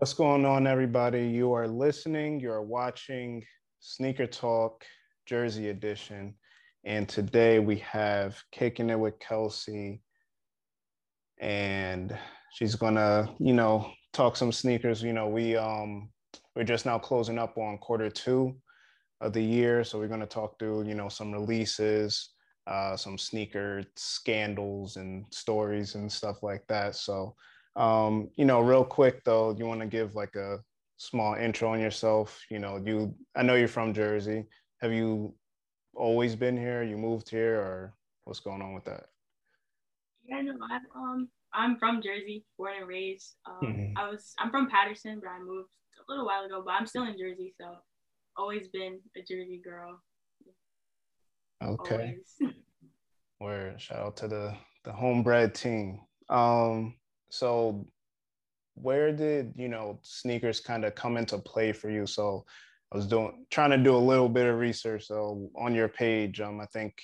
What's going on, everybody? You are listening, you are watching Sneaker Talk Jersey Edition. And today we have Kicking It with Kelcie. And she's gonna, you know, talk some sneakers. You know, we um we're just now closing up on quarter two of the year. So we're gonna talk through, you know, some releases, uh, some sneaker scandals and stories and stuff like that. So um, you know, real quick though, you want to give like a small intro on yourself. You know, you I know you're from Jersey. Have you always been here? You moved here, or what's going on with that? Yeah, no, I'm um I'm from Jersey, born and raised. Um, mm-hmm. I was I'm from Paterson, but I moved a little while ago. But I'm still in Jersey, so always been a Jersey girl. Okay. Where shout out to the the homebred team. Um, so where did you know sneakers kind of come into play for you? So i was doing trying to do a little bit of research. So on your page um i think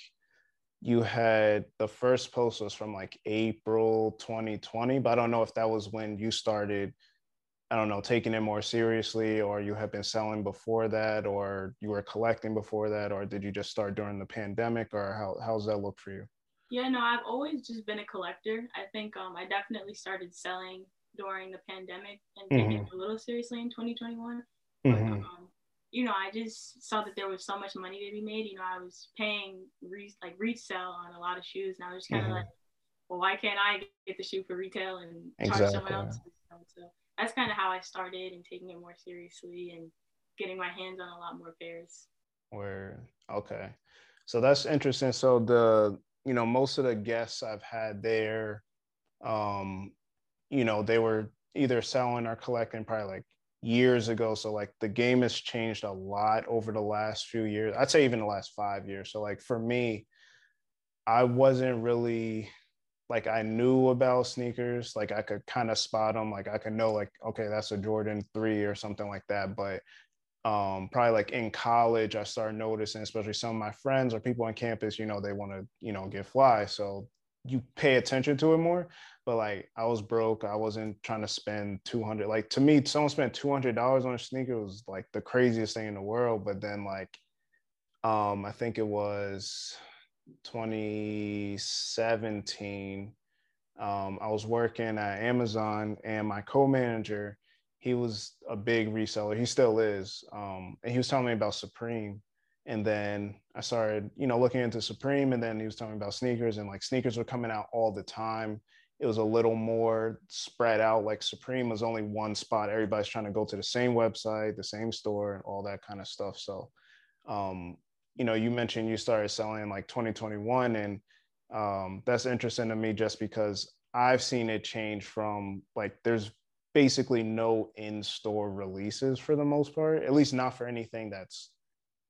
you had the first post was from like april 2020 but i don't know if that was when you started i don't know taking it more seriously or you had been selling before that or you were collecting before that or did you just start during the pandemic or how how's that look for you yeah, no, I've always just been a collector. I think um, I definitely started selling during the pandemic and mm-hmm. taking it a little seriously in 2021. Mm-hmm. um, you know, I just saw that there was so much money to be made. You know, I was paying re- like resale on a lot of shoes, and I was just kind of mm-hmm. like, well, why can't I get the shoe for retail and charge exactly. someone else? So that's kind of how I started and taking it more seriously and getting my hands on a lot more pairs. Where okay, so that's interesting. So the you know, most of the guests I've had there, um, you know, they were either selling or collecting probably like years ago. So like the game has changed a lot over the last few years. I'd say even the last five years. So like for me, I wasn't really like I knew about sneakers. Like I could kind of spot them. Like I could know like, okay, that's a Jordan 3 or something like that. But um, probably like in college, I started noticing, especially some of my friends or people on campus, you know, they want to, you know, get fly. So you pay attention to it more. But like I was broke. I wasn't trying to spend 200. Like to me, someone spent $200 on a sneaker was like the craziest thing in the world. But then like, um, I think it was 2017. Um, I was working at Amazon and my co-manager, he was a big reseller. He still is. Um, and he was telling me about Supreme. And then I started, you know, looking into Supreme. And then he was telling me about sneakers, and like sneakers were coming out all the time. It was a little more spread out. Like Supreme was only one spot. Everybody's trying to go to the same website, the same store, and all that kind of stuff. So, um, you know, you mentioned you started selling in like 2021, and um, that's interesting to me just because I've seen it change from like there's basically no in-store releases for the most part at least not for anything that's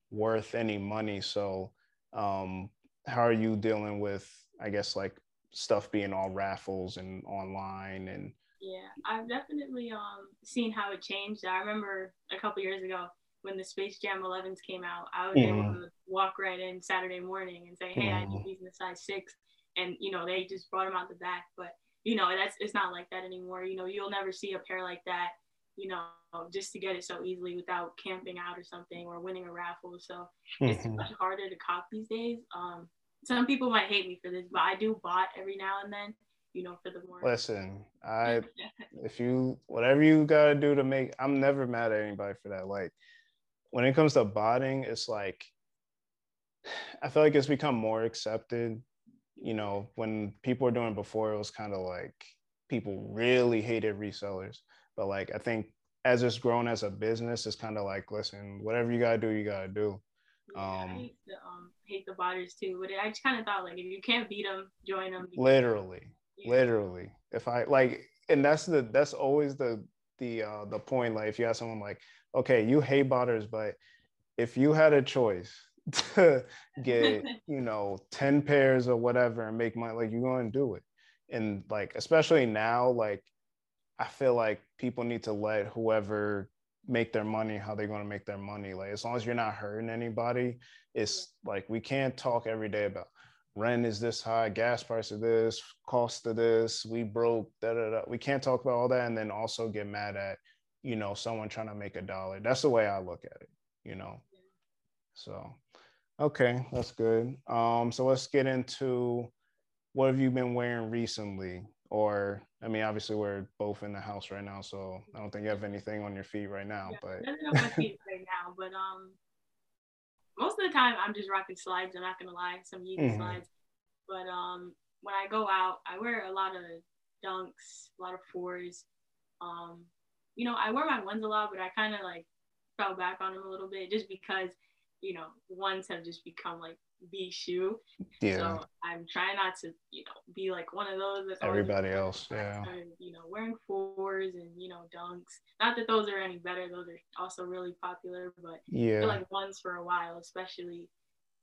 worth any money so um how are you dealing with i guess like stuff being all raffles and online and yeah i've definitely um seen how it changed i remember a couple years ago when the space jam 11s came out i was mm-hmm. able to walk right in saturday morning and say hey mm-hmm. i need these in a size six and you know they just brought them out the back but you know that's it's not like that anymore. You know you'll never see a pair like that you know just to get it so easily without camping out or something or winning a raffle. So mm-hmm. it's much harder to cop these days. Um some people might hate me for this but i do bot every now and then you know for the more listen i if you whatever you gotta do to make i'm never mad at anybody for that. Like when it comes to botting it's like i feel like it's become more accepted you know, when people were doing before, it was kind of like people really hated resellers. But like, I think as it's grown as a business, it's kind of like, listen, whatever you gotta do, you gotta do. Yeah, um, I hate the, um, hate the botters too, but I just kind of thought like, if you can't beat them, join them. Literally, yeah. literally. If I like, and that's the that's always the the uh the point. Like, if you have someone like, okay, you hate botters, but if you had a choice to get you know 10 pairs or whatever and make money like you're going to do it and like especially now like i feel like people need to let whoever make their money how they're going to make their money like as long as you're not hurting anybody it's like we can't talk every day about rent is this high gas price of this cost of this we broke da, da, da. we can't talk about all that and then also get mad at you know, someone trying to make a dollar. That's the way I look at it, you know. So okay, that's good. Um, so let's get into what have you been wearing recently? Or I mean, obviously we're both in the house right now, so I don't think you have anything on your feet right now. Yeah, but nothing on my feet right now. But um, most of the time I'm just rocking slides. I'm not gonna lie, some Yeezy mm-hmm. slides. But um, when I go out, I wear a lot of dunks, a lot of fours. Um, you know, I wear my ones a lot, but I kind of like fell back on them a little bit just because, you know, ones have just become like the shoe. Yeah. So I'm trying not to, you know, be like one of those that's everybody else. Yeah. you know, wearing fours and you know dunks. Not that those are any better; those are also really popular. But yeah, like ones for a while, especially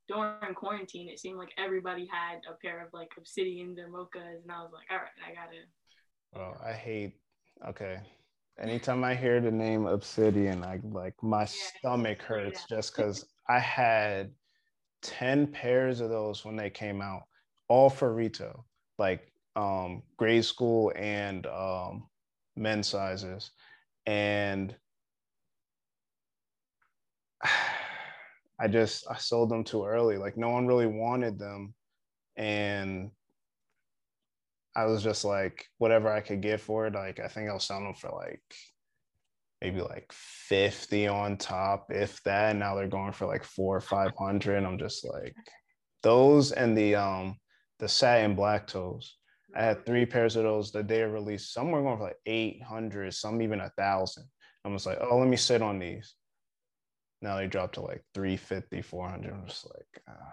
during quarantine, it seemed like everybody had a pair of like obsidians or mochas, and I was like, all right, I gotta. Well, I hate. Okay, anytime I hear the name obsidian, I like my stomach hurts just because I had 10 pairs of those when they came out, all for retail, like um grade school and um men's sizes. And I just I sold them too early. Like no one really wanted them. And I was just like, whatever I could get for it. Like I think I was selling them for like maybe like 50 on top, if that. Now they're going for like four or five hundred. I'm just like those and the um the satin black toes. I had three pairs of those the day of release. Some were going for like 800, some even a thousand. I was like, oh, let me sit on these. Now they dropped to like 350, 400. I'm just like, uh,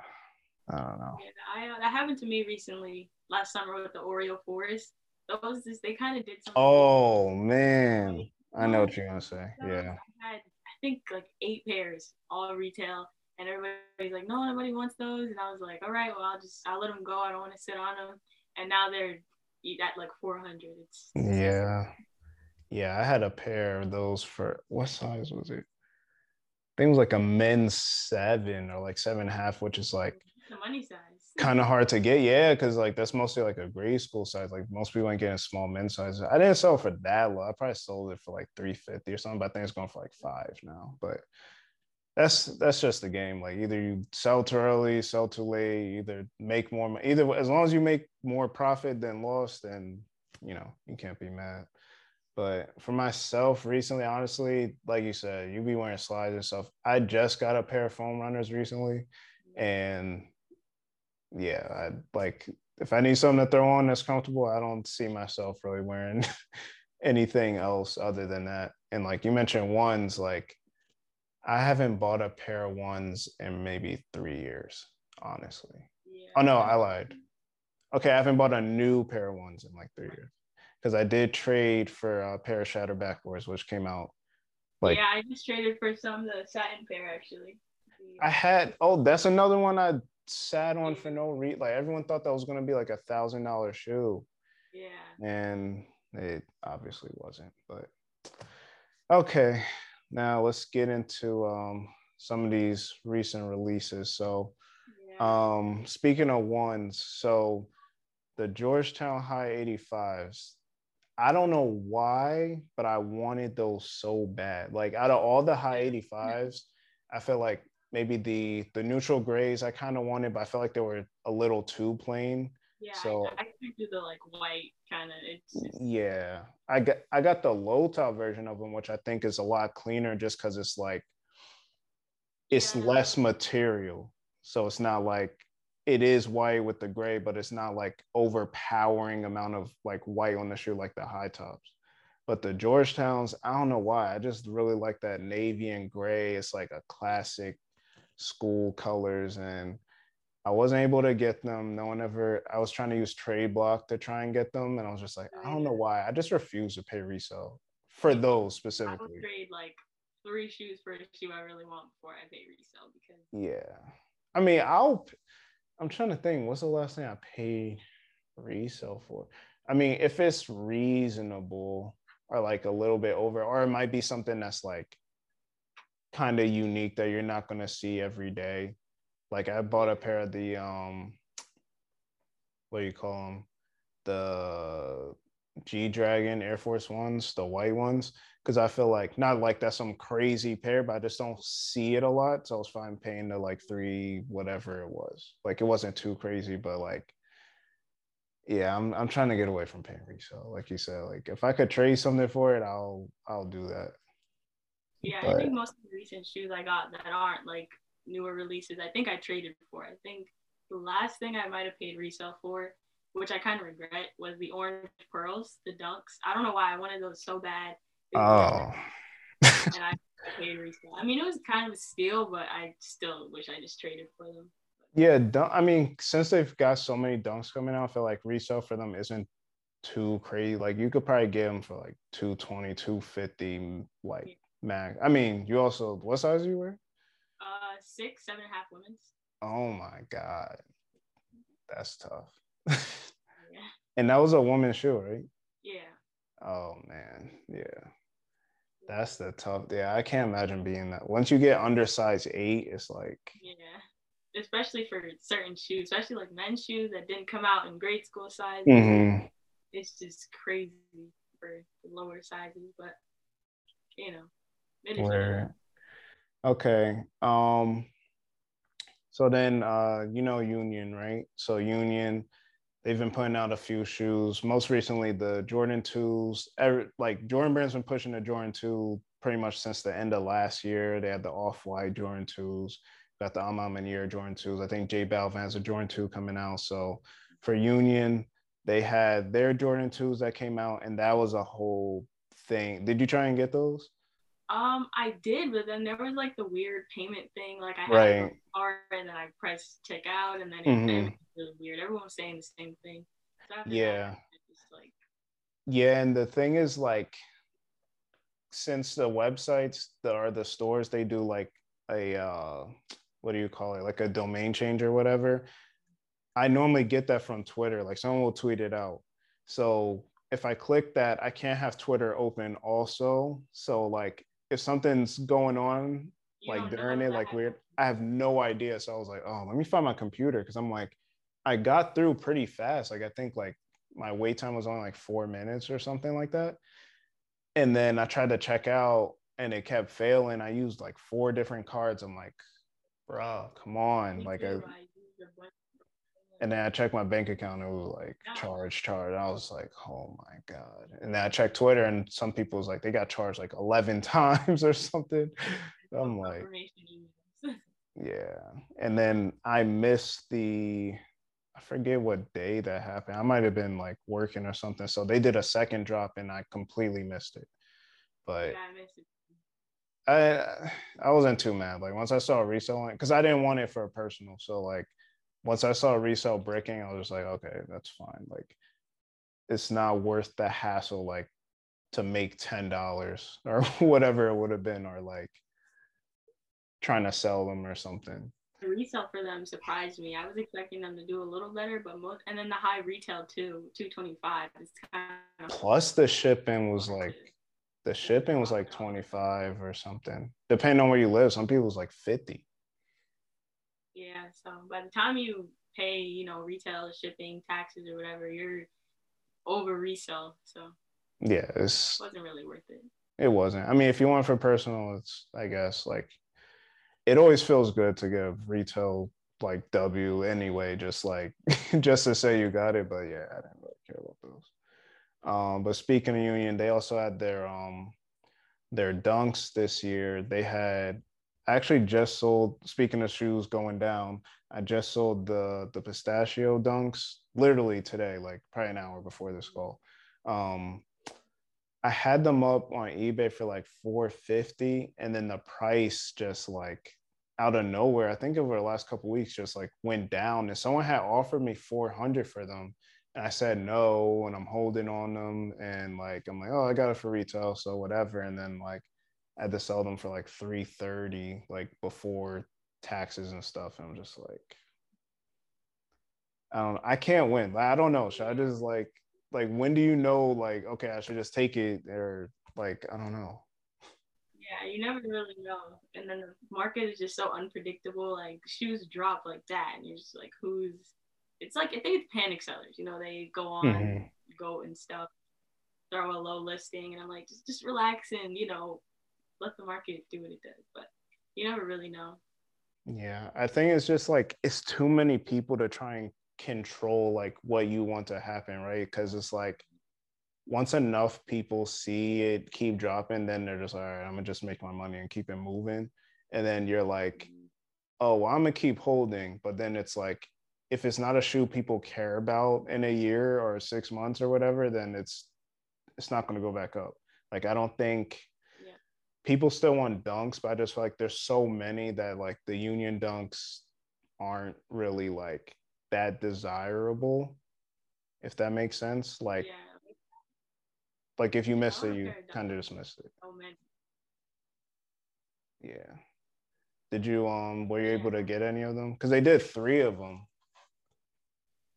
I don't know. Yeah, I, uh, that happened to me recently last summer with the Oreo fours. Those just, they kind of did something. Oh, man. I know what you're to say. Yeah. I had, I think, like eight pairs, all retail. And everybody's like, no, nobody wants those. And I was like, all right, well, I'll just, I'll let them go. I don't want to sit on them. And now they're at like 400. It's, yeah. Yeah, I had a pair of those for what size was it? I think it was like a men's seven or like seven and a half, which is like the money size. Kind of hard to get, yeah, because like that's mostly like a grade school size. Like most people ain't getting small men's sizes. I didn't sell for that low. I probably sold it for like 350 or something, but I think it's going for like five now. But that's that's just the game. Like either you sell too early, sell too late, either make more Money. either as long as you make more profit than loss, then you know, you can't be mad. But for myself, recently, honestly, like you said, you be wearing slides and stuff. I just got a pair of foam runners recently, and yeah, I like if I need something to throw on that's comfortable, I don't see myself really wearing anything else other than that. And like you mentioned, ones like I haven't bought a pair of ones in maybe three years, honestly. Yeah. Oh no, I lied. Okay, I haven't bought a new pair of ones in like three years because I did trade for a pair of Shatter Backboards, which came out like yeah, I just traded for some of the satin pair actually. I had oh, that's another one I sat on for no reason. Like everyone thought that was gonna be like a thousand dollar shoe. Yeah. And it obviously wasn't, but okay. Now let's get into um, some of these recent releases. So yeah. um speaking of ones, so the Georgetown High 85s, I don't know why, but I wanted those so bad. Like out of all the high 85s, I feel like maybe the the neutral grays I kind of wanted, but I felt like they were a little too plain. Yeah, so I, I could do the like white kind of. It's, yeah, I got I got the low top version of them, which I think is a lot cleaner, just because it's like it's yeah. less material, so it's not like it is white with the gray, but it's not like overpowering amount of like white on the shoe like the high tops. But the Georgetowns, I don't know why. I just really like that navy and gray. It's like a classic school colors. And I wasn't able to get them. No one ever, I was trying to use trade block to try and get them. And I was just like, I don't know why. I just refuse to pay resale for those specifically. I would trade like three shoes for a shoe I really want before I pay resale because. Yeah. I mean, I'll I'm trying to think. What's the last thing I paid resale for? I mean, if it's reasonable or like a little bit over, or it might be something that's like kind of unique that you're not gonna see every day. Like I bought a pair of the um, what do you call them? The G Dragon Air Force Ones, the white ones, because I feel like not like that's some crazy pair, but I just don't see it a lot. So I was fine paying the like three, whatever it was. Like it wasn't too crazy, but like, yeah, I'm I'm trying to get away from paying resale. Like you said, like if I could trade something for it, I'll I'll do that. Yeah, but, I think most of the recent shoes I got that aren't like newer releases, I think I traded for. I think the last thing I might have paid resale for, which I kind of regret, was the orange pearls, the dunks. I don't know why I wanted those so bad Oh. and I paid resale. I mean, it was kind of a steal, but I still wish I just traded for them. Yeah, dunk, I mean, since they've got so many dunks coming out, I feel like resale for them isn't too crazy. Like you could probably get them for like 220, 250, like yeah. Max. I mean, you also what size you wear? Uh six, seven and a half women's. Oh my god. That's tough. yeah. And that was a woman's shoe, right? Yeah. Oh man, yeah. That's the tough. Yeah, I can't imagine being that. Once you get under size eight, it's like yeah, especially for certain shoes, especially like men's shoes that didn't come out in grade school size. Mm-hmm. It's just crazy for lower sizes, but you know. Where, okay. Um. So then, uh, you know, Union, right? So Union they've been putting out a few shoes. Most recently, the Jordan 2s. Every, like Jordan Brand's been pushing the Jordan 2 pretty much since the end of last year. They had the off-white Jordan 2s, got the A Ma Maniére Jordan 2s. I think J Balvin has a Jordan 2 coming out. So for Union, they had their Jordan 2s that came out, and that was a whole thing. Did you try and get those? Um, I did, but then there was like the weird payment thing. Like I had right. a card and then I pressed check out and then it, mm-hmm. it was really weird. Everyone was saying the same thing. So yeah. like... Yeah, and the thing is like since the websites that are the stores, they do like a uh what do you call it? Like a domain change or whatever. I normally get that from Twitter. Like someone will tweet it out. So if I click that, I can't have Twitter open also. So like if something's going on you like during it, like weird, I have no idea. So I was like, oh, let me find my computer because I'm like, I got through pretty fast. Like I think like my wait time was only like four minutes or something like that. And then I tried to check out and it kept failing. I used like four different cards. I'm like, bro, come on. like I, and then I checked my bank account. And it was like charge, charge. I was like, oh my god. And then I checked Twitter, and some people was like, they got charged like eleven times or something. I'm like, yeah. And then I missed the, I forget what day that happened. I might have been like working or something. So they did a second drop, and I completely missed it. But I. I I wasn't too mad. Like once I saw a reselling, because I didn't want it for a personal. So like once I saw resale bricking, I was just like, okay, that's fine. Like, it's not worth the hassle, like, to make ten dollars or whatever it would have been, or like trying to sell them or something. The resale for them surprised me. I was expecting them to do a little better, but most, and then the high retail too, two twenty five. Kind of Plus the shipping was like, the shipping was like twenty five or something, depending on where you live. Some people was like fifty. Yeah. So by the time you pay, you know, retail shipping, taxes or whatever, you're over resell. So yeah, it wasn't really worth it. It wasn't. I mean, if you want for personal, it's I guess like it always feels good to give retail like W anyway, just like just to say you got it. But yeah, I didn't really care about those. Um, but speaking of Union, they also had their um their dunks this year. They had I actually just sold. Speaking of shoes going down, I just sold the the pistachio dunks literally today, like probably an hour before this call. Um, I had them up on eBay for like 450, and then the price just like out of nowhere, I think over the last couple weeks, just like went down. And someone had offered me 400 for them, and I said no, and I'm holding on them, and like I'm like, oh, I got it for retail, so whatever. And then like I had to sell them for like 330 like before taxes and stuff. And I'm just like, I don't I can't win. I don't know. Should I just like like when do you know like okay, I should just take it or like I don't know. Yeah, you never really know. And then the market is just so unpredictable. Like shoes drop like that and you're just like who's it's like I think it's panic sellers, you know, they go on, mm-hmm. go and stuff. throw a low listing, and I'm like, just just relax and you know, let the market do what it does. But you never really know. Yeah, I think it's just like it's too many people to try and control like what you want to happen, right? Because it's like once enough people see it keep dropping, then they're just all right, I'm gonna just make my money and keep it moving. And then you're like, mm-hmm. oh, well, I'm gonna keep holding. But then it's like, if it's not a shoe people care about in a year or six months or whatever, then it's it's not gonna go back up. Like I don't think. People still want dunks, but I just feel like there's so many that like the union dunks aren't really like that desirable, if that makes sense. Like yeah like if you miss it, you kind of just miss it. Oh man. Yeah. Did you um were you able to get any of them? Because they did three of them.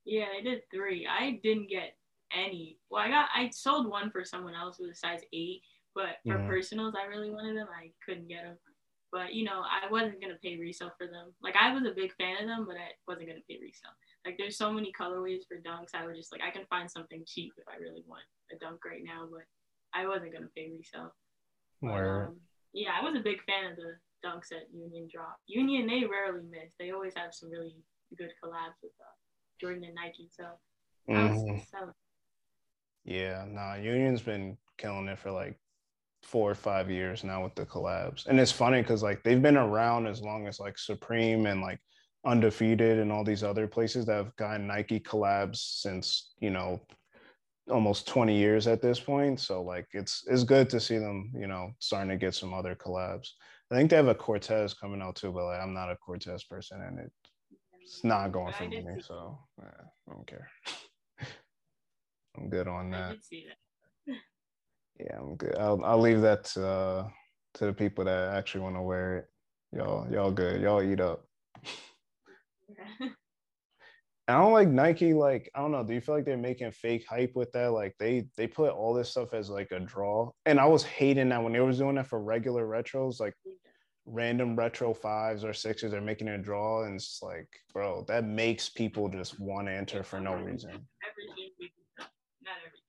Yeah, they did three. I didn't get any. Well, I got I sold one for someone else with a size eight, but for personals, I really wanted them. I couldn't get them. But you know, I wasn't gonna pay resale for them. Like I was a big fan of them, but I wasn't gonna pay resale. Like there's so many colorways for dunks. I would just like I can find something cheap if I really want a dunk right now, but I wasn't gonna pay resale. Where? Um, yeah, I was a big fan of the dunks at Union Drop. Union they rarely miss. They always have some really good collabs with uh, Jordan and Nike. So. Mm-hmm. Yeah, nah. Union's been killing it for like four or five years now with the collabs, and it's funny because like they've been around as long as like Supreme and like undefeated and all these other places that have gotten Nike collabs since you know almost 20 years at this point. So like it's it's good to see them, you know, starting to get some other collabs. I think they have a Cortez coming out too, but like, I'm not a Cortez person and it, it's not going for me. So yeah, I don't care. I'm good on that. that. Yeah, I'm good. I'll I'll leave that to, uh, to the people that actually want to wear it. Y'all, y'all good. Y'all eat up. I don't like Nike. Like I don't know. Do you feel like they're making fake hype with that? Like they they put all this stuff as like a draw, and I was hating that when they was doing that for regular retros, like random retro fives or sixes. They're making a draw, and it's like, bro, that makes people just want to enter for no reason. not everything.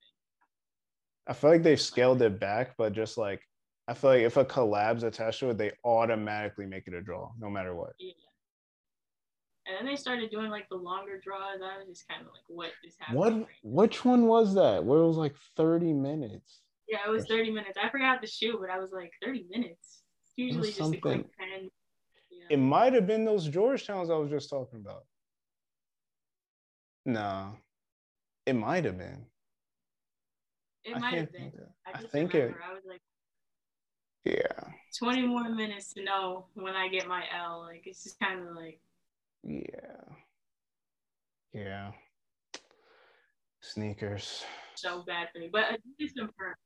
I feel like they've scaled it back, but just like I feel like if a collab's attached to it, they automatically make it a draw, no matter what. Yeah. And then they started doing like the longer draws. I was just kind of like, what is happening? What? Right which one was that? Where it was like 30 minutes? Yeah, it was 30 minutes. I forgot the shoe, but I was like, 30 minutes. It's usually just something. a quick 10. Yeah. It might have been those Georgetowns I was just talking about. No, it might have been. It might have been. I, I think remember. it. I was like, yeah. 20 more minutes to know when I get my L. Like, it's just kind of like, yeah. Yeah. Sneakers. So bad for me, but it's confirmed.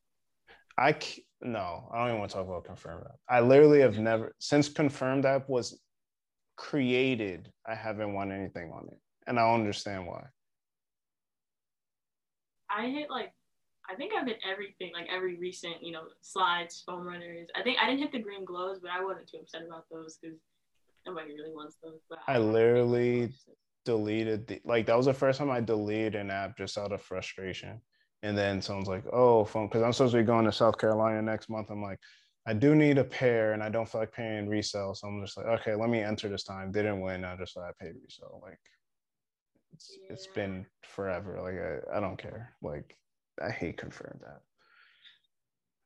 I no, I don't even want to talk about confirmed app. I literally have never since confirmed app was created. I haven't won anything on it, and I understand why. I hit like I think I've hit everything, like every recent, you know, slides, foam runners. I think I didn't hit the green glows, but I wasn't too upset about those because Nobody really wants those. But I, I literally deleted the like that was the first time I deleted an app just out of frustration. And then someone's like, "Oh, phone," because I'm supposed to be going to South Carolina next month. I'm like, I do need a pair, and I don't feel like paying resale. So I'm just like, okay, let me enter this time. Didn't win. I just thought I paid resale. Like, it's yeah. it's been forever. Like I, I don't care. Like I hate confirmed that.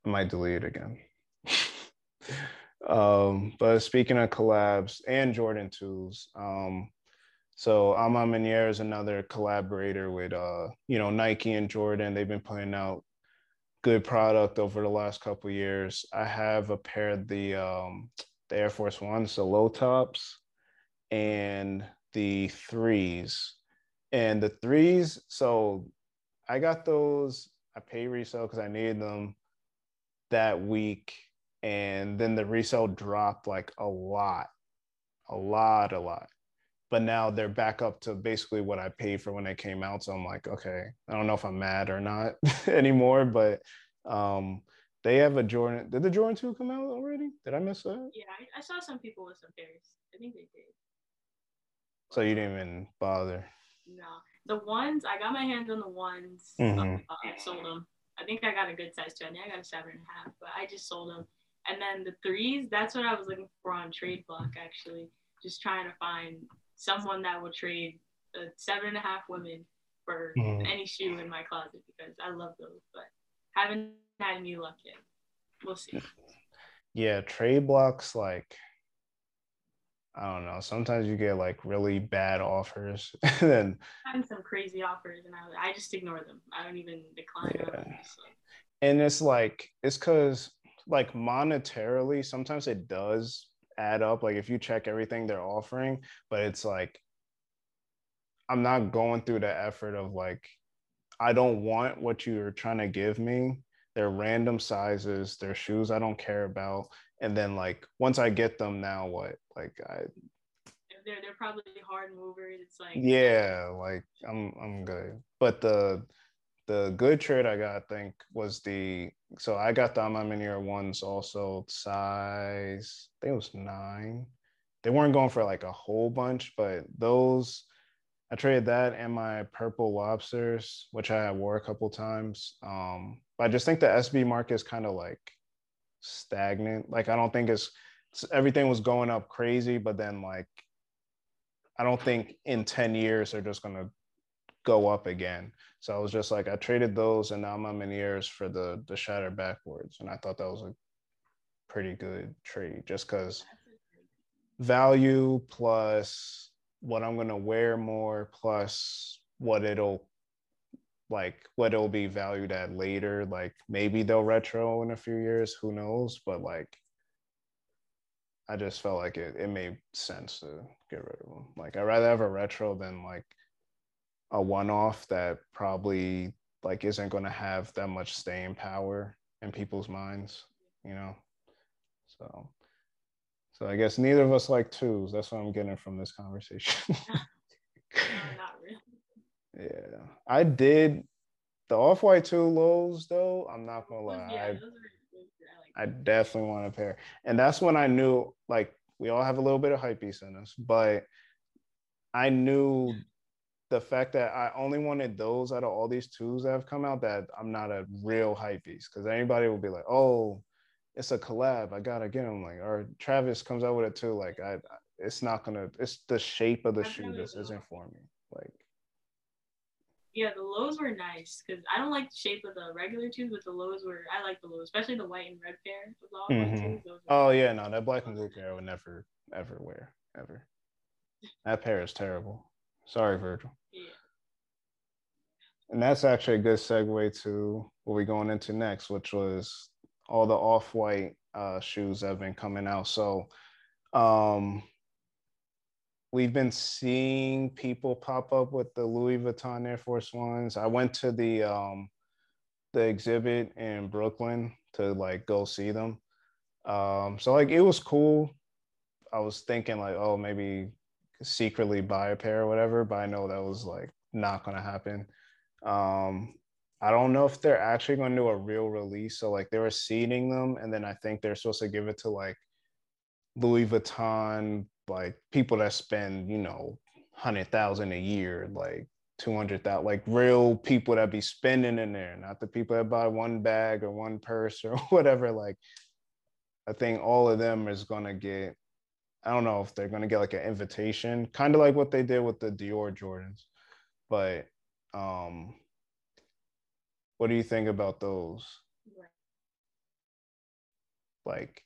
I might delete it again. Um, but speaking of collabs and Jordan twos, um, so A Ma Maniére is another collaborator with uh, you know, Nike and Jordan. They've been putting out good product over the last couple years. I have a pair of the um the Air Force Ones, the low tops, and the threes. And the threes, so I got those. I paid resale because I needed them that week and then the resale dropped like a lot, a lot, a lot. But now they're back up to basically what I paid for when they came out. So I'm like, okay, I don't know if I'm mad or not anymore, but um, they have a Jordan. Did the Jordan 2 come out already? Did I miss that? Yeah, I, I saw some people with some pairs. I think they did. So you didn't even bother? No. The ones, I got my hands on the ones. Mm-hmm. Um, I sold them. I think I got a good size two. I think I got a seven and a half, but I just sold them. And then the threes, that's what I was looking for on trade block actually. Just trying to find someone that will trade a seven and a half women for mm. any shoe in my closet because I love those, but haven't had any luck yet. We'll see. Yeah, trade blocks like I don't know. Sometimes you get like really bad offers, and then having some crazy offers, and I, I just ignore them. I don't even decline yeah. them. So. And it's like it's because like monetarily, sometimes it does add up. Like if you check everything they're offering, but it's like I'm not going through the effort of like I don't want what you're trying to give me. They're random sizes, they're shoes I don't care about. And then like once I get them now what? Like I they're they're probably hard movers. It's like yeah, like I'm I'm good. But the the good trade I got, I think, was the so I got the in ones also size, I think it was nine. They weren't going for like a whole bunch, but those I traded that and my purple lobsters, which I wore a couple times. Um, but I just think the SB market is kind of like stagnant. Like I don't think it's everything was going up crazy, but then like I don't think in 10 years they're just gonna go up again. So I was just like I traded those and now I'm in years for the the shatter backboards. And I thought that was a pretty good trade just because value plus what I'm gonna wear more plus what it'll like what it'll be valued at later. Like maybe they'll retro in a few years, who knows? But like I just felt like it, it made sense to get rid of them. Like I'd rather have a retro than like a one-off that probably like isn't going to have that much staying power in people's minds, you know. So so I guess neither of us like twos. That's what I'm getting from this conversation. not really. Yeah. I did the off-white two lows though. I'm not gonna lie. Yeah, I, I definitely want a pair. And that's when I knew like we all have a little bit of hype beast in us, but I knew the fact that I only wanted those out of all these twos that have come out that I'm not a real hype beast because anybody will be like, oh, it's a collab. I gotta get them. Like, or Travis comes out with it too. Like, I, it's not gonna. It's the shape of the shoe just isn't for me. Like, yeah, the lows were nice because I don't like the shape of the regular twos, but the lows were. I like the lows, especially the white and red pair. Mm-hmm. Oh yeah, no, that black and blue pair I would never ever wear ever. That pair is terrible. Sorry, Virgil. Yeah. And that's actually a good segue to what we're going into next, which was all the off-white uh, shoes that have been coming out. So um, we've been seeing people pop up with the Louis Vuitton Air Force Ones. I went to the um, the exhibit in Brooklyn to like go see them. Um, so like it was cool. I was thinking like, oh, maybe secretly buy a pair or whatever, but I know that was like not gonna happen. Um, I don't know if they're actually gonna do a real release. So like they were seeding them, and then I think they're supposed to give it to like Louis Vuitton, like people that spend, you know, hundred thousand a year, like two hundred thousand, like real people that be spending in there, not the people that buy one bag or one purse or whatever. Like I think all of them is gonna get I don't know if they're going to get like an invitation, kind of like what they did with the Dior Jordans. But um, what do you think about those? Like,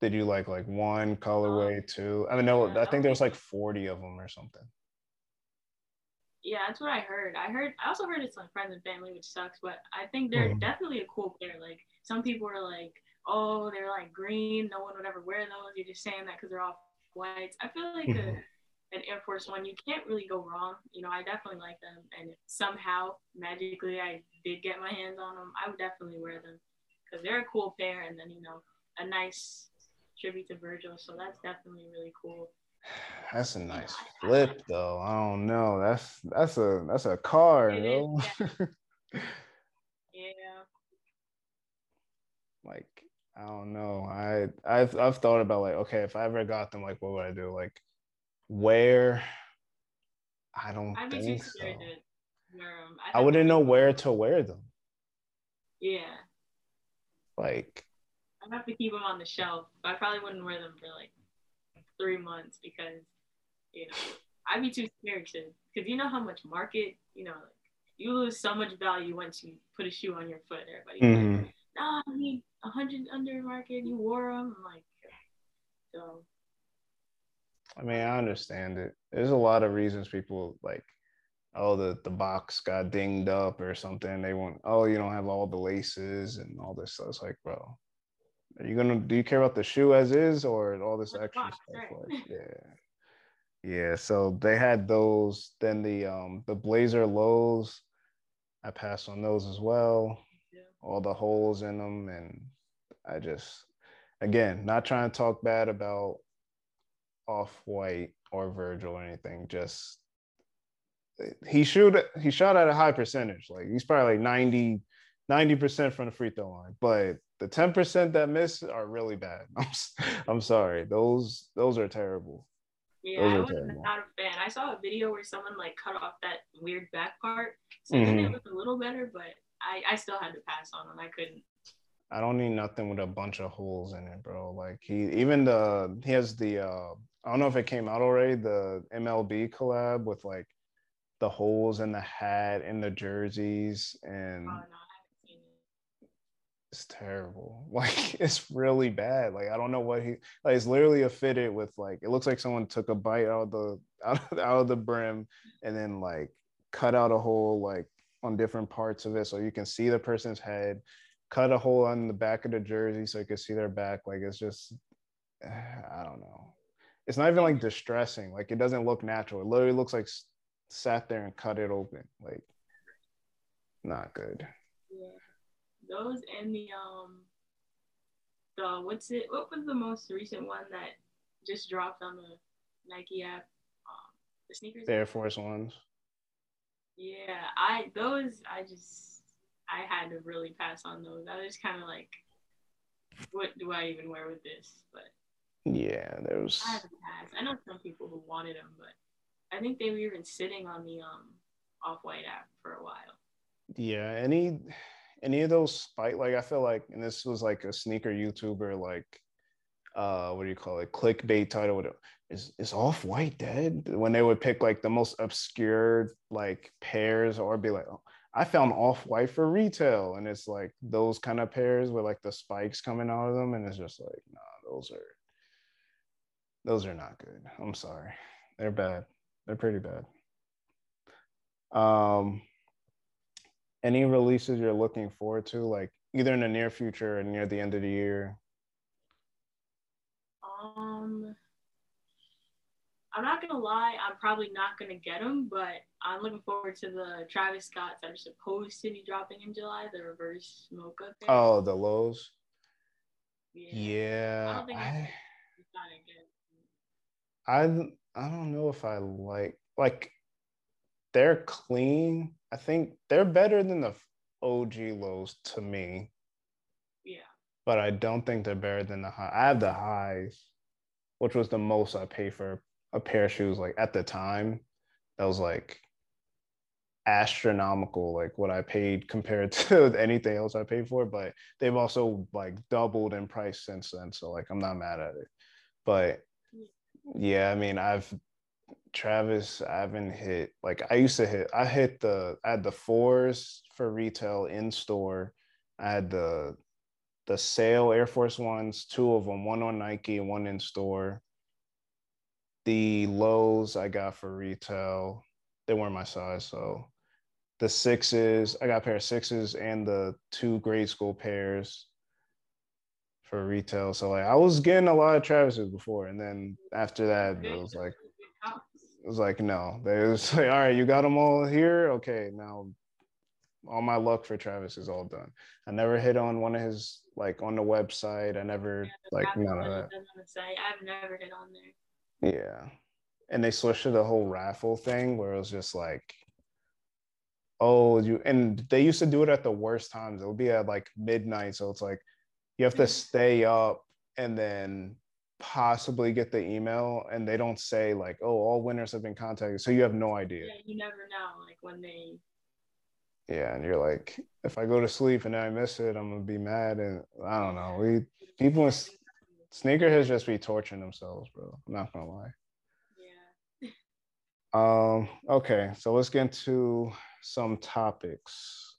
did you like like one colorway, um, two? I mean, no, I think there was like 40 of them or something. Yeah, that's what I heard. I heard. I also heard it's like friends and family, which sucks. But I think they're mm-hmm. definitely a cool pair. Like some people are like, oh, they're like green. No one would ever wear those. You're just saying that because they're all whites. I feel like a, an Air Force One, you can't really go wrong. You know, I definitely like them. And somehow, magically, I did get my hands on them, I would definitely wear them because they're a cool pair. And then, you know, a nice tribute to Virgil. So that's definitely really cool. That's a nice flip, though. I don't know. That's that's a that's a car, yo. yeah. yeah. Like I don't know. I I've I've thought about like, okay, if I ever got them, like, what would I do? Like, where? I don't I'd think so. I, I wouldn't know where to wear them. Yeah. Like. I'd have to keep them on the shelf. I probably wouldn't wear them for like three months because, you know, I'd be too scared to, because you know how much market, you know, like you lose so much value once you put a shoe on your foot. Everybody, mm-hmm. like, nah, I mean, a hundred under market, you wore them. I'm like, so. I mean, I understand it. There's a lot of reasons people like, oh, the the box got dinged up or something. They want, oh, you don't have all the laces and all this stuff. It's like, bro, are you gonna do you care about the shoe as is or all this extra box, stuff? Right. Like, yeah. Yeah, so they had those. Then the um the blazer lows, I passed on those as well. Yeah. All the holes in them, and I just again not trying to talk bad about off white or Virgil or anything. Just he shoot he shot at a high percentage. Like he's probably like 90 90% from the free throw line, but the 10% that miss are really bad. I'm, I'm sorry. Those those are terrible. Yeah, I was not a fan. I saw a video where someone like cut off that weird back part. So mm-hmm. it looked a little better, but I, I still had to pass on them. I couldn't. I don't need nothing with a bunch of holes in it, bro. Like he even the he has the uh I don't know if it came out already, the MLB collab with like the holes in the hat and the jerseys and oh, no it's terrible. Like it's really bad. Like I don't know what he like. It's literally a fitted with like it looks like someone took a bite out of the out of, out of the brim and then like cut out a hole like on different parts of it so you can see the person's head. Cut a hole on the back of the jersey so you can see their back. Like it's just I don't know. It's not even like distressing. Like it doesn't look natural. It literally looks like sat there and cut it open. Like not good those and the um the what's it what was the most recent one that just dropped on the Nike app? Um, the sneakers. The Air Force Ones. Yeah, I those I just I had to really pass on those. I was kind of like, what do I even wear with this? But yeah, there was. I pass. I know some people who wanted them, but I think they were even sitting on the um off white app for a while. Yeah, any any of those spike like I feel like, and this was like a sneaker YouTuber like uh what do you call it? Clickbait title whatever. Is is off white dead? When they would pick like the most obscure like pairs or be like oh, i found off white for retail. And it's like those kind of pairs with like the spikes coming out of them. And it's just like nah those are those are not good. I'm sorry. They're bad. They're pretty bad. Um any releases you're looking forward to, like either in the near future or near the end of the year? Um, I'm not gonna lie, I'm probably not gonna get them, but I'm looking forward to the Travis Scotts that are supposed to be dropping in July, the reverse mocha. Pair. Oh, the lows. Yeah. yeah I don't think I, I, I don't know if I like like they're clean. I think they're better than the OG lows to me. Yeah. But I don't think they're better than the high. I have the highs, which was the most I paid for a pair of shoes. Like at the time, that was like astronomical, like what I paid compared to anything else I paid for. But they've also like doubled in price since then. So like I'm not mad at it. But yeah, I mean, I've Travis, I haven't hit like I used to hit. I hit the I had the fours for retail in store. I had the the Sail Air Force Ones, two of them, one on Nike and one in store. The lows I got for retail, they weren't my size, so the sixes I got a pair of sixes and the two grade school pairs for retail. So like I was getting a lot of Travis's before, and then after that it was like it was like no. They was like all right you got them all here? Okay now all my luck for travis is all done. I never hit on one of his like on the website. I never yeah, like none of that. i've never hit on there. Yeah. And they switched to the whole raffle thing where it was just like oh you and they used to do it at the worst times. It would be at like midnight. So it's like you have to mm-hmm. stay up and then possibly get the email and they don't say like oh all winners have been contacted so you have no idea yeah, you never know like when they Yeah, and you're like, if I go to sleep and I miss it, I'm gonna be mad, and I don't know. We people in sneakerheads just be torturing themselves, bro. I'm not gonna lie. Yeah. um. Okay, so let's get into some topics.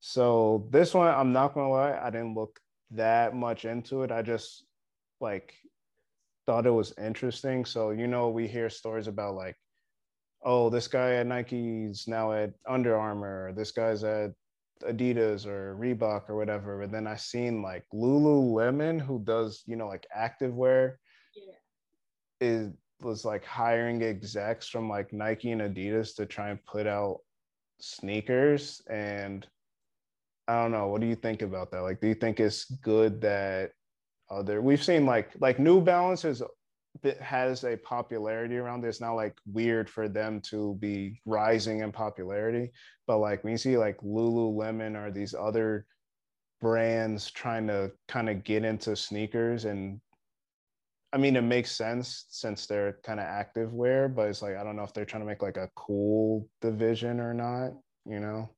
So this one, I'm not gonna lie, I didn't look that much into it. I just like thought it was interesting. So you know, we hear stories about like, oh, this guy at Nike's now at Under Armour. or This guy's at Adidas or Reebok or whatever. But then I seen like Lululemon, who does you know like activewear, yeah. is was like hiring execs from like Nike and Adidas to try and put out sneakers and I don't know. What do you think about that? Like, do you think it's good that other we've seen like like New Balance is has a popularity around it. It's not like weird for them to be rising in popularity, but like when you see like Lululemon or these other brands trying to kind of get into sneakers and I mean, it makes sense since they're kind of active wear, but it's like I don't know if they're trying to make like a cool division or not. You know?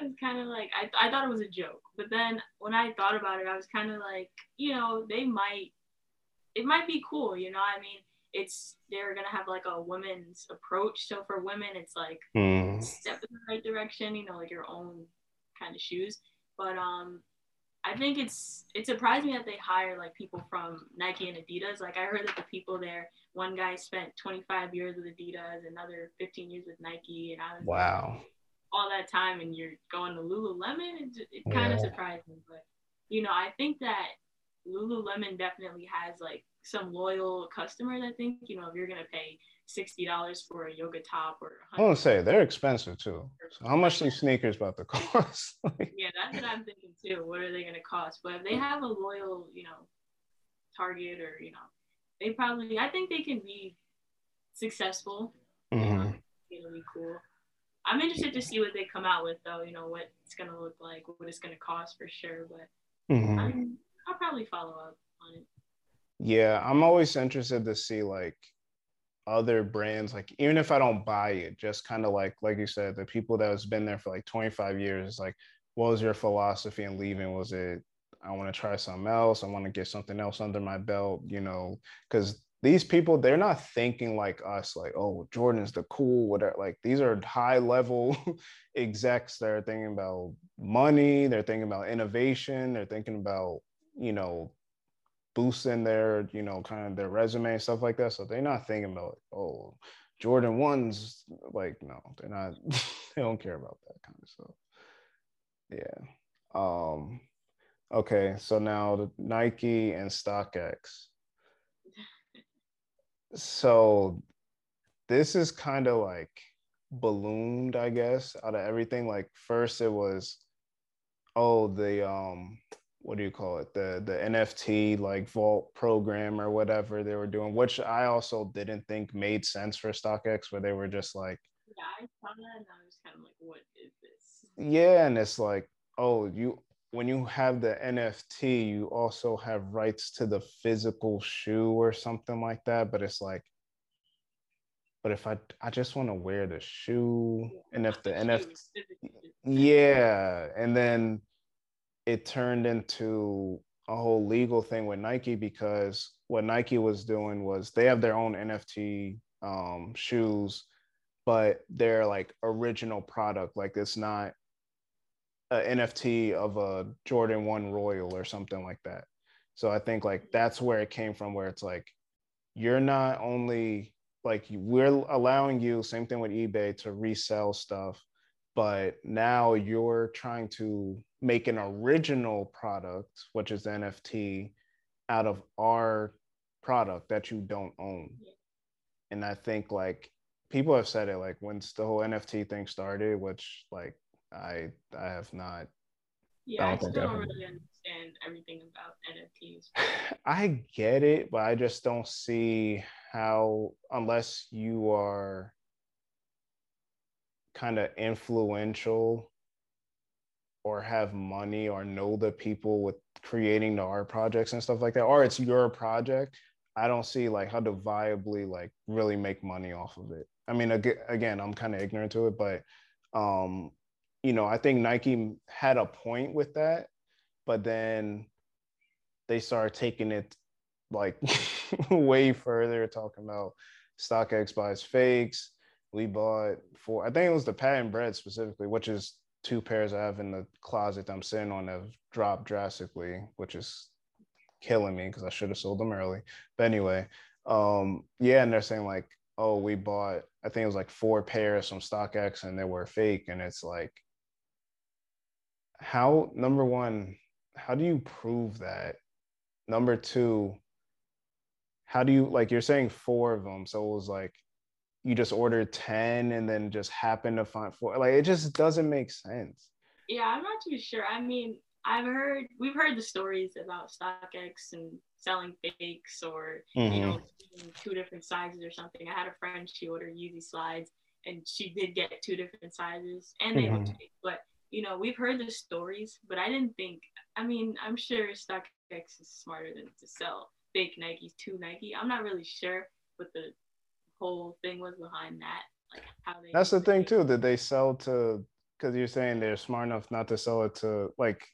That was kind of like I, I thought it was a joke, but then when I thought about it, I was kind of like, you know, they might, it might be cool. You know, I mean, it's they're gonna have like a women's approach. So for women, it's like mm. step in the right direction. You know, like your own kind of shoes. But um, I think it's it surprised me that they hire like people from Nike and Adidas. Like I heard that the people there, one guy spent 25 years with Adidas, another 15 years with Nike, and I was wow. Like, all that time and you're going to Lululemon, it, it kind of surprised me. But you know, I think that Lululemon definitely has like some loyal customers. I think you know if you're gonna pay sixty dollars for a yoga top or I want to say they're expensive too. So how much these sneakers about to cost? yeah, that's what I'm thinking too. What are they gonna cost? But if they have a loyal, you know, Target or you know, they probably I think they can be successful. Mm-hmm. It'll be cool. I'm interested to see what they come out with though. You know what it's gonna look like, what it's gonna cost for sure. But mm-hmm. I'll probably follow up on it. Yeah, I'm always interested to see like other brands like even if i don't buy it just kind of like like you said the people that has been there for like 25 years like what was your philosophy in leaving was it i want to try something else i want to get something else under my belt you know because these people they're not thinking like us like oh jordan's the cool whatever like these are high level execs that are thinking about money they're thinking about innovation they're thinking about you know boosting their, you know, kind of their resume and stuff like that. So they're not thinking about, oh, Jordan ones, like, no, they're not, they don't care about that kind of stuff. Yeah. Um, okay, so now the Nike and StockX. So this is kind of like ballooned, I guess, out of everything. Like first it was, oh, the um what do you call it the the nft like vault program or whatever they were doing which i also didn't think made sense for stockx where they were just like yeah i saw that and i was kind of like what is this yeah and it's like oh you when you have the nft you also have rights to the physical shoe or something like that but it's like but if i i just want to wear the shoe and if the nft yeah and then it turned into a whole legal thing with Nike because what Nike was doing was they have their own NFT um, shoes, but they're like original product. Like it's not an NFT of a Jordan 1 Royal or something like that. So I think like that's where it came from, where it's like you're not only like we're allowing you, same thing with eBay, to resell stuff, but now you're trying to make an original product, which is NFT, out of our product that you don't own. And I think like people have said it like once the whole NFT thing started, which like I I have not. Yeah, I, I still don't really understand everything about NFTs. I get it, but I just don't see how unless you are kind of influential or have money or know the people with creating the art projects and stuff like that or it's your project i don't see like how to viably like really make money off of it i mean again i'm kind of ignorant to it but um you know, I think Nike had a point with that, but then they started taking it like way further, talking about StockX buys fakes. We bought four, I think it was the patent bread specifically, which is two pairs I have in the closet I'm sitting on have dropped drastically, which is killing me because I should have sold them early. But anyway, um, yeah, and they're saying like, oh, we bought, I think it was like four pairs from StockX and they were fake. And it's like, how, number one, how do you prove that? Number two, how do you, like, you're saying four of them. So it was like, you just ordered 10 and then just happen to find four. Like, it just doesn't make sense. Yeah, I'm not too sure. I mean, I've heard we've heard the stories about StockX and selling fakes or mm-hmm. you know two different sizes or something. I had a friend she ordered Yeezy slides and she did get two different sizes and they mm-hmm. looked fake. But you know we've heard the stories, but I didn't think. I mean, I'm sure StockX is smarter than to sell fake Nikes to Nike. I'm not really sure what the whole thing was behind that. Like how they. That's the thing too. That they sell to because you're saying they're smart enough not to sell it to like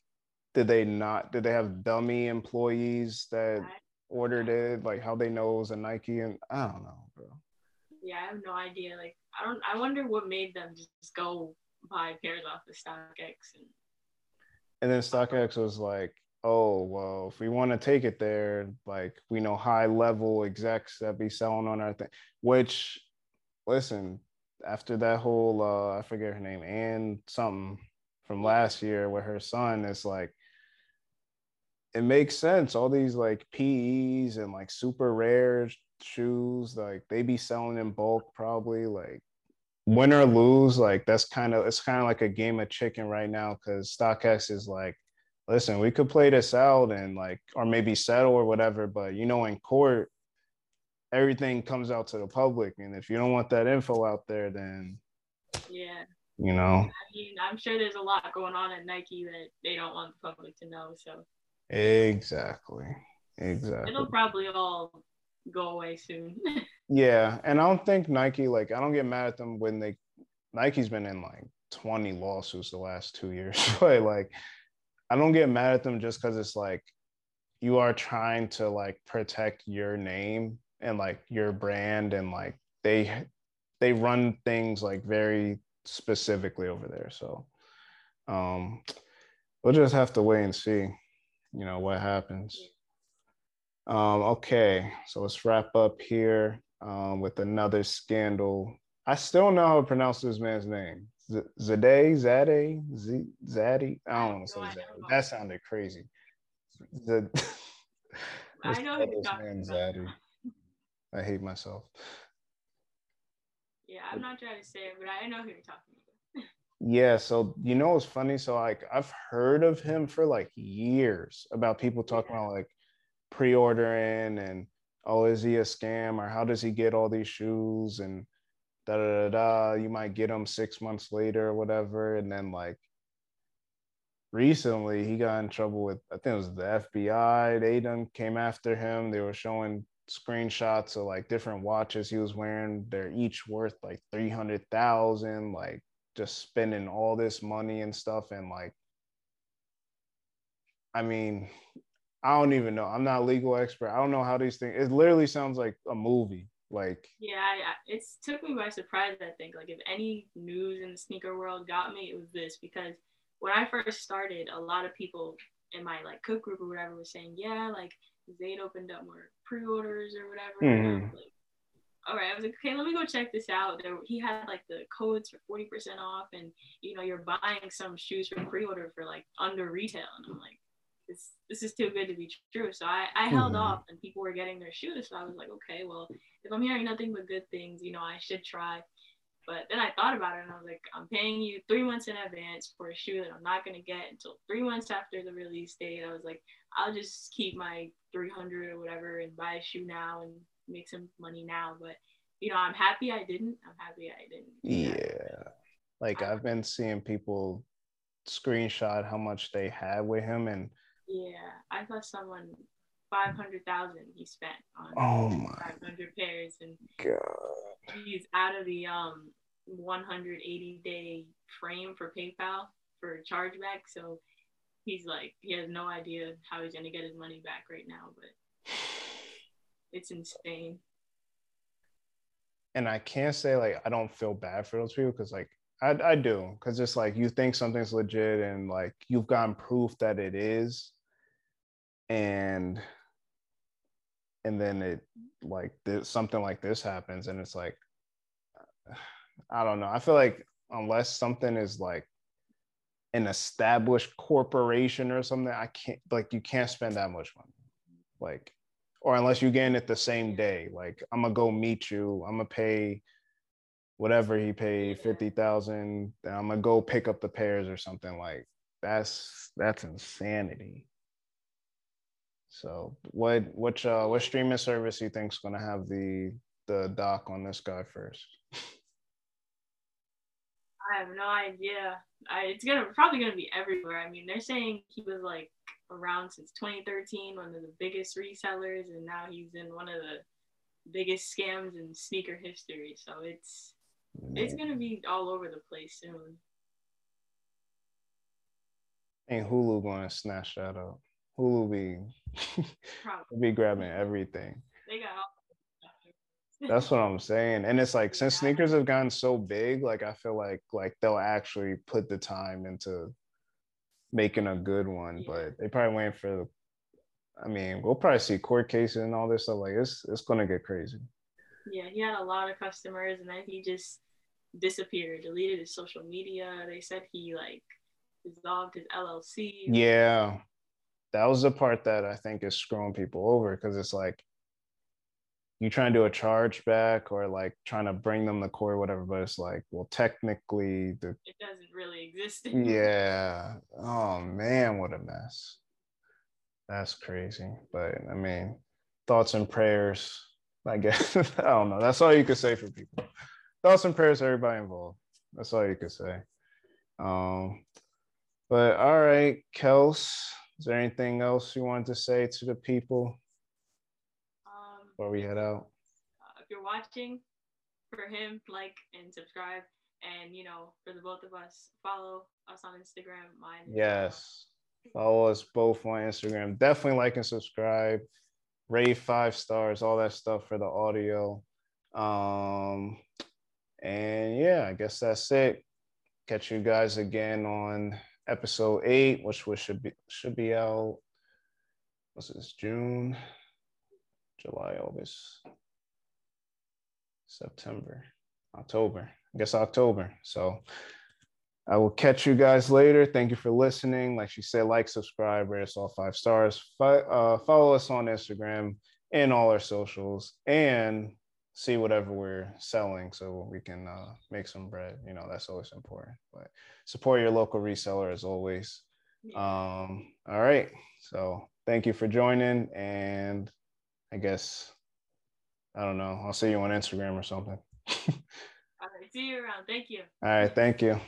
did they not did they have dummy employees that ordered it like how they know it was a nike and i don't know bro yeah i have no idea like i don't i wonder what made them just go buy pairs off the stockx and and then stockx was like oh well if we want to take it there like we know high level execs that be selling on our thing which listen after that whole uh i forget her name and something from last year with her son it's like it makes sense. All these like PEs and like super rare shoes, like they be selling in bulk probably. Like win or lose, like that's kind of it's kind of like a game of chicken right now because StockX is like, listen, we could play this out and like or maybe settle or whatever, but you know, in court, everything comes out to the public, and if you don't want that info out there, then yeah. You know, I mean, I'm sure there's a lot going on at Nike that they don't want the public to know. So Exactly. Exactly. It'll probably all go away soon. yeah, and I don't think Nike like I don't get mad at them when they Nike's been in like 20 lawsuits the last 2 years. but like I don't get mad at them just cuz it's like you are trying to like protect your name and like your brand and like they they run things like very specifically over there. So um we'll just have to wait and see you know what happens. Um, okay, so let's wrap up here um, with another scandal. I still know how to pronounce this man's name. Z- Zade, Zade, Z- Zaddy. I don't want to say Zaddy. That sounded crazy. The I know this man Zaddy. I hate myself. Yeah, I'm not trying to say it, but I know who you're talking about. yeah, so you know what's funny? So like I've heard of him for like years about people talking about like pre-ordering and oh is he a scam or how does he get all these shoes and da da da da you might get them six months later or whatever. And then like recently he got in trouble with I think it was the FBI they done came after him. They were showing screenshots of like different watches he was wearing. They're each worth like 300,000 like just spending all this money and stuff. And like i mean i don't even know i'm not a legal expert i don't know how these things it literally sounds like a movie like yeah it's took me by surprise i think like if any news in the sneaker world got me it was this because when i first started a lot of people in my like cook group or whatever was saying yeah like they'd opened up more pre-orders or whatever mm-hmm. like, all right, I was like, okay, let me go check this out. There, he had like the codes for 40% off, and you know, you're buying some shoes from pre-order for like under retail. And I'm like, this this is too good to be true. So I, I held mm-hmm. off and people were getting their shoes. So I was like, okay, well, if I'm hearing nothing but good things, you know, I should try. But then I thought about it and I was like, I'm paying you three months in advance for a shoe that I'm not gonna get until three months after the release date. I was like, I'll just keep my 300 or whatever and buy a shoe now and make some money now. But you know, I'm happy I didn't. I'm happy I didn't. Yeah. Like I've been seeing people screenshot how much they had with him and yeah, I saw someone five hundred thousand he spent on oh my five hundred pairs and God. he's out of the um 180 day frame for PayPal for chargeback. So he's like, he has no idea how he's gonna get his money back right now, but it's insane. And I can't say like I don't feel bad for those people because like I, I do because it's like you think something's legit and like you've gotten proof that it is and and then it like this, something like this happens and it's like i don't know. I feel like unless something is like an established corporation or something i can't like you can't spend that much money. Like or unless you get it the same day like i'm gonna go meet you i'm gonna pay whatever he paid, 50,000, I'm to go pick up the pairs or something. Like that's that's insanity. So what which uh what streaming service you think's going to have the the doc on this guy first? I have no idea. I, it's gonna probably gonna be everywhere. I mean, they're saying he was like around since 2013, one of the biggest resellers, and now he's in one of the biggest scams in sneaker history. So it's it's gonna be all over the place soon. Ain't Hulu gonna snatch that up? Hulu be be grabbing everything. They got That's what I'm saying. And it's like since sneakers have gotten so big, like I feel like like they'll actually put the time into making a good one, yeah. but they probably waiting for the I mean, we'll probably see court cases and all this stuff. Like it's it's gonna get crazy. Yeah, he had a lot of customers and then he just disappeared, deleted his social media. They said he like dissolved his LLC. Yeah. That was the part that I think is screwing people over because it's like you trying to do a charge back or like trying to bring them the core, whatever, but it's like, well, technically the it doesn't really exist. Anymore. Yeah. Oh man, what a mess. That's crazy. But I mean, thoughts and prayers I guess I don't know. That's all you can say for people. Thoughts and prayers everybody involved. That's all you can say. Um, but all right, Kels, is there anything else you wanted to say to the people um, before we head out? Uh, if you're watching, for him, like and subscribe, and you know, for the both of us, follow us on Instagram. Mine. Yes, follow us both on Instagram. Definitely like and subscribe rate five stars, all that stuff for the audio. Um, and yeah, I guess that's it. Catch you guys again on episode eight, which was should be should be out. What's this? June, July, August, September, October. I guess October. So I will catch you guys later. Thank you for listening. Like she said, like, subscribe, rate us all five stars. uh, follow us on Instagram and all our socials, and see whatever we're selling so we can uh, make some bread. You know, that's always important. But support your local reseller as always. Um, all right. So thank you for joining. And I guess, I don't know, I'll see you on Instagram or something. all right. See you around. Thank you. All right. Thank you.